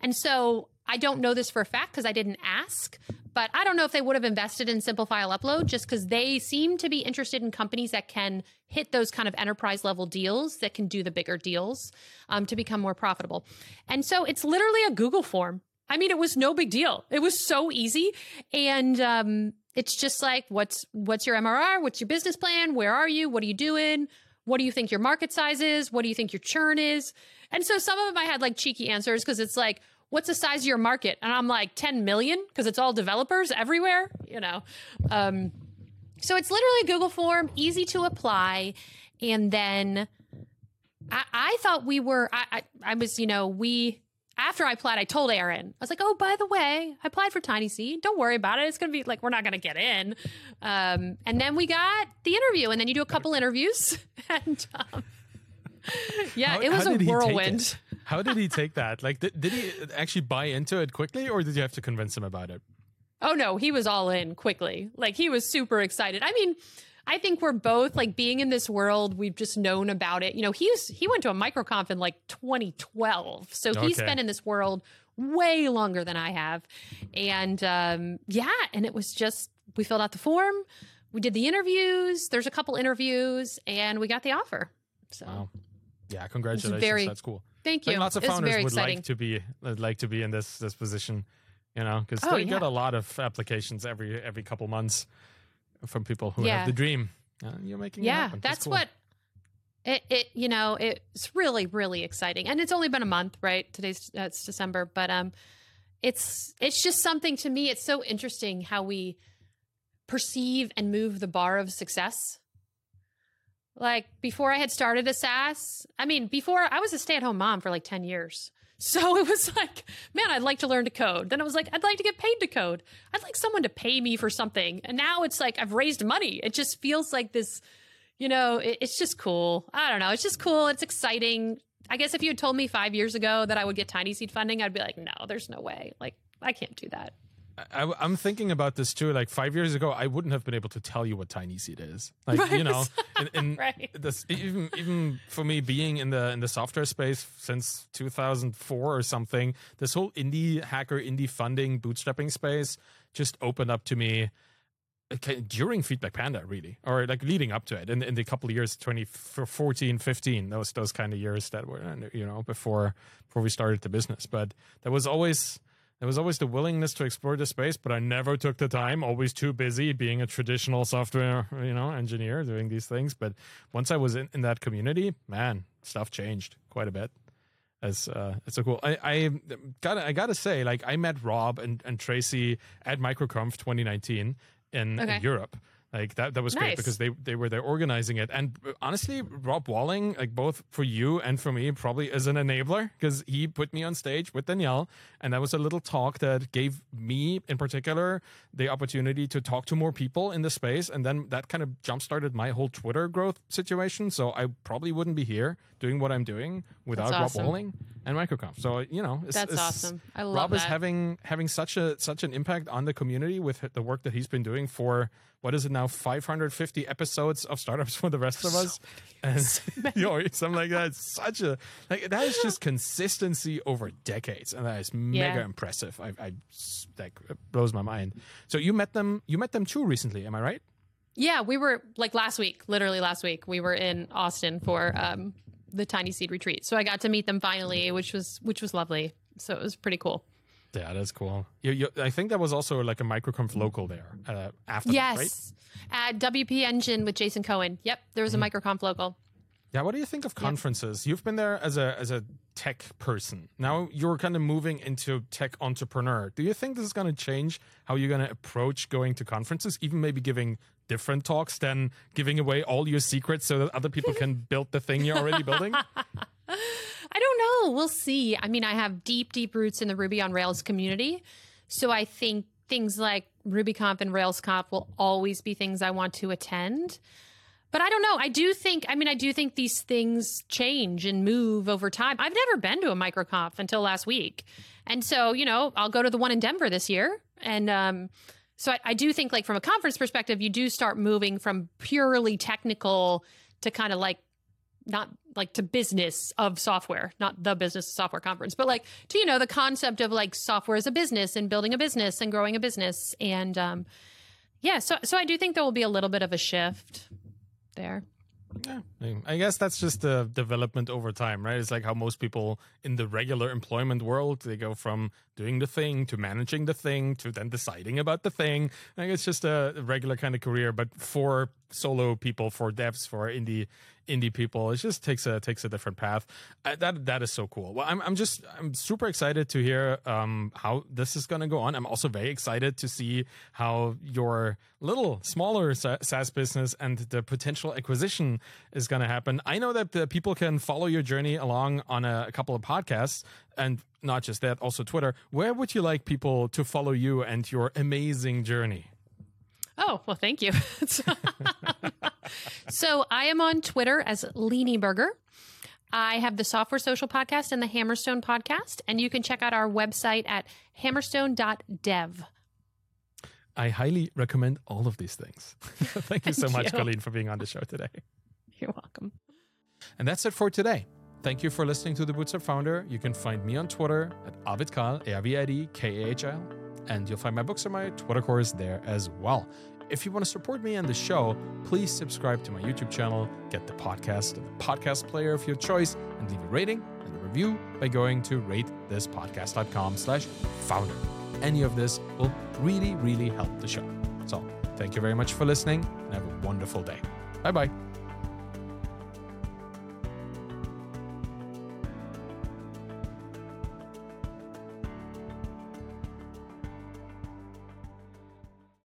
And so I don't know this for a fact because I didn't ask, but I don't know if they would have invested in simple file upload just because they seem to be interested in companies that can hit those kind of enterprise level deals that can do the bigger deals um, to become more profitable. And so it's literally a Google form. I mean, it was no big deal. It was so easy, and um, it's just like, what's what's your MRR? What's your business plan? Where are you? What are you doing? What do you think your market size is? What do you think your churn is? And so some of them I had like cheeky answers because it's like, what's the size of your market? And I'm like 10 million because it's all developers everywhere, you know. Um, so it's literally a Google form, easy to apply, and then I, I thought we were. I, I, I was, you know, we after I applied, I told Aaron, I was like, oh, by the way, I applied for Tiny Seed. Don't worry about it. It's going to be like, we're not going to get in. Um, and then we got the interview, and then you do a couple interviews. and um, yeah, how, it was a whirlwind. How did he take that? Like, did, did he actually buy into it quickly, or did you have to convince him about it? Oh, no, he was all in quickly. Like, he was super excited. I mean, I think we're both like being in this world. We've just known about it. You know, he's he went to a microconf in like 2012, so okay. he's been in this world way longer than I have. And um, yeah, and it was just we filled out the form, we did the interviews. There's a couple interviews, and we got the offer. So, wow. yeah, congratulations. Very, That's cool. Thank you. lots of founders would exciting. like to be like to be in this this position, you know, because oh, they yeah. get a lot of applications every every couple months from people who yeah. have the dream. Uh, you're making yeah, that's cool. what it, it you know it's really really exciting, and it's only been a month, right? Today's uh, it's December, but um, it's it's just something to me. It's so interesting how we perceive and move the bar of success. Like before I had started a SaaS, I mean, before I was a stay at home mom for like 10 years. So it was like, man, I'd like to learn to code. Then it was like, I'd like to get paid to code. I'd like someone to pay me for something. And now it's like, I've raised money. It just feels like this, you know, it, it's just cool. I don't know. It's just cool. It's exciting. I guess if you had told me five years ago that I would get Tiny Seed funding, I'd be like, no, there's no way. Like, I can't do that. I, am thinking about this too. Like five years ago, I wouldn't have been able to tell you what Tiny Seed is. Like right. you know, and, in right. this, even even for me being in the in the software space since 2004 or something, this whole indie hacker, indie funding, bootstrapping space just opened up to me uh, during Feedback Panda, really, or like leading up to it, in, in the couple of years, 2014, 15, those those kind of years that were you know before before we started the business. But there was always there was always the willingness to explore the space, but I never took the time. Always too busy being a traditional software, you know, engineer doing these things. But once I was in, in that community, man, stuff changed quite a bit. As uh, it's so cool. I, I gotta I gotta say, like I met Rob and, and Tracy at MicroConf 2019 in, okay. in Europe like that, that was nice. great because they they were there organizing it. And uh, honestly, Rob Walling, like both for you and for me, probably is an enabler because he put me on stage with Danielle, and that was a little talk that gave me, in particular, the opportunity to talk to more people in the space, and then that kind of jump started my whole Twitter growth situation. So I probably wouldn't be here doing what I'm doing without. Rob Walling and MicroConf. So you know, it's, that's it's, awesome. I love Rob that. is having having such a such an impact on the community with the work that he's been doing for what is it now 550 episodes of startups for the rest of us and you know, something like that it's such a like that is just consistency over decades and that is mega Yeah. impressive I, I like blows my mind so you met them you met them too recently am i right Yeah, we were like last week, literally last week, we were in Austin for um, the Tiny Seed retreat. So I got to meet them finally, which was which was lovely. So it was pretty cool. Yeah that's cool you, you, i think that was also like a microconf local there uh, after that, right Yes, at WP Engine with Jason Cohen. Yep, there was a microconf local. Yeah, what do you think of conferences? You've been there as a as a tech person. Now you're kind of moving into tech entrepreneur. Do you think this is going to change how you're going to approach going to conferences, even maybe giving different talks than giving away all your secrets so that other people can build the thing you're already building? I don't know. We'll see. I mean, I have deep, deep roots in the Ruby on Rails community. So I think things like RubyConf and RailsConf will always be things I want to attend. But I don't know. I do think, I mean, I do think these things change and move over time. I've never been to a microconf until last week. And so, you know, I'll go to the one in Denver this year. And um, so I, I do think, like, from a conference perspective, you do start moving from purely technical to kind of like not like to business of software, not the business of software conference, but like to you know the concept of like software as a business and building a business and growing a business and um yeah, so so I do think there will be a little bit of a shift there. Yeah, I guess that's just the development over time, right? It's like how most people in the regular employment world they go from doing the thing to managing the thing to then deciding about the thing. I think it's just a regular kind of career, but for solo people, for devs, for indie indie people, it just takes a takes a different path. Uh, that that is so cool. Well, I'm I'm just I'm super excited to hear um, how this is going to go on. I'm also very excited to see how your little smaller Sa- SaaS business and the potential acquisition is going to happen. I know that the people can follow your journey along on a, a couple of podcasts and not just that, also Twitter. Where would you like people to follow you and your amazing journey? Oh, well, thank you. so I am on Twitter as Leeny Burger. I have the Software Social Podcast and the Hammerstone Podcast, and you can check out our website at hammerstone.dev. I highly recommend all of these things. Thank you so Thank much, you. Colleen, for being on the show today. You're welcome. And that's it for today. Thank you for listening to The Bootstrapped Founder. You can find me on Twitter at Arvidkahl, A-R-V-I-D-K-A-H-L. And you'll find my books and my Twitter course there as well. If you want to support me and the show, please subscribe to my YouTube channel, get the podcast in the podcast player of your choice, and leave a rating and a review by going to ratethispodcast.com slash founder. Any of this will really, really help the show. So thank you very much for listening and have a wonderful day. Bye-bye.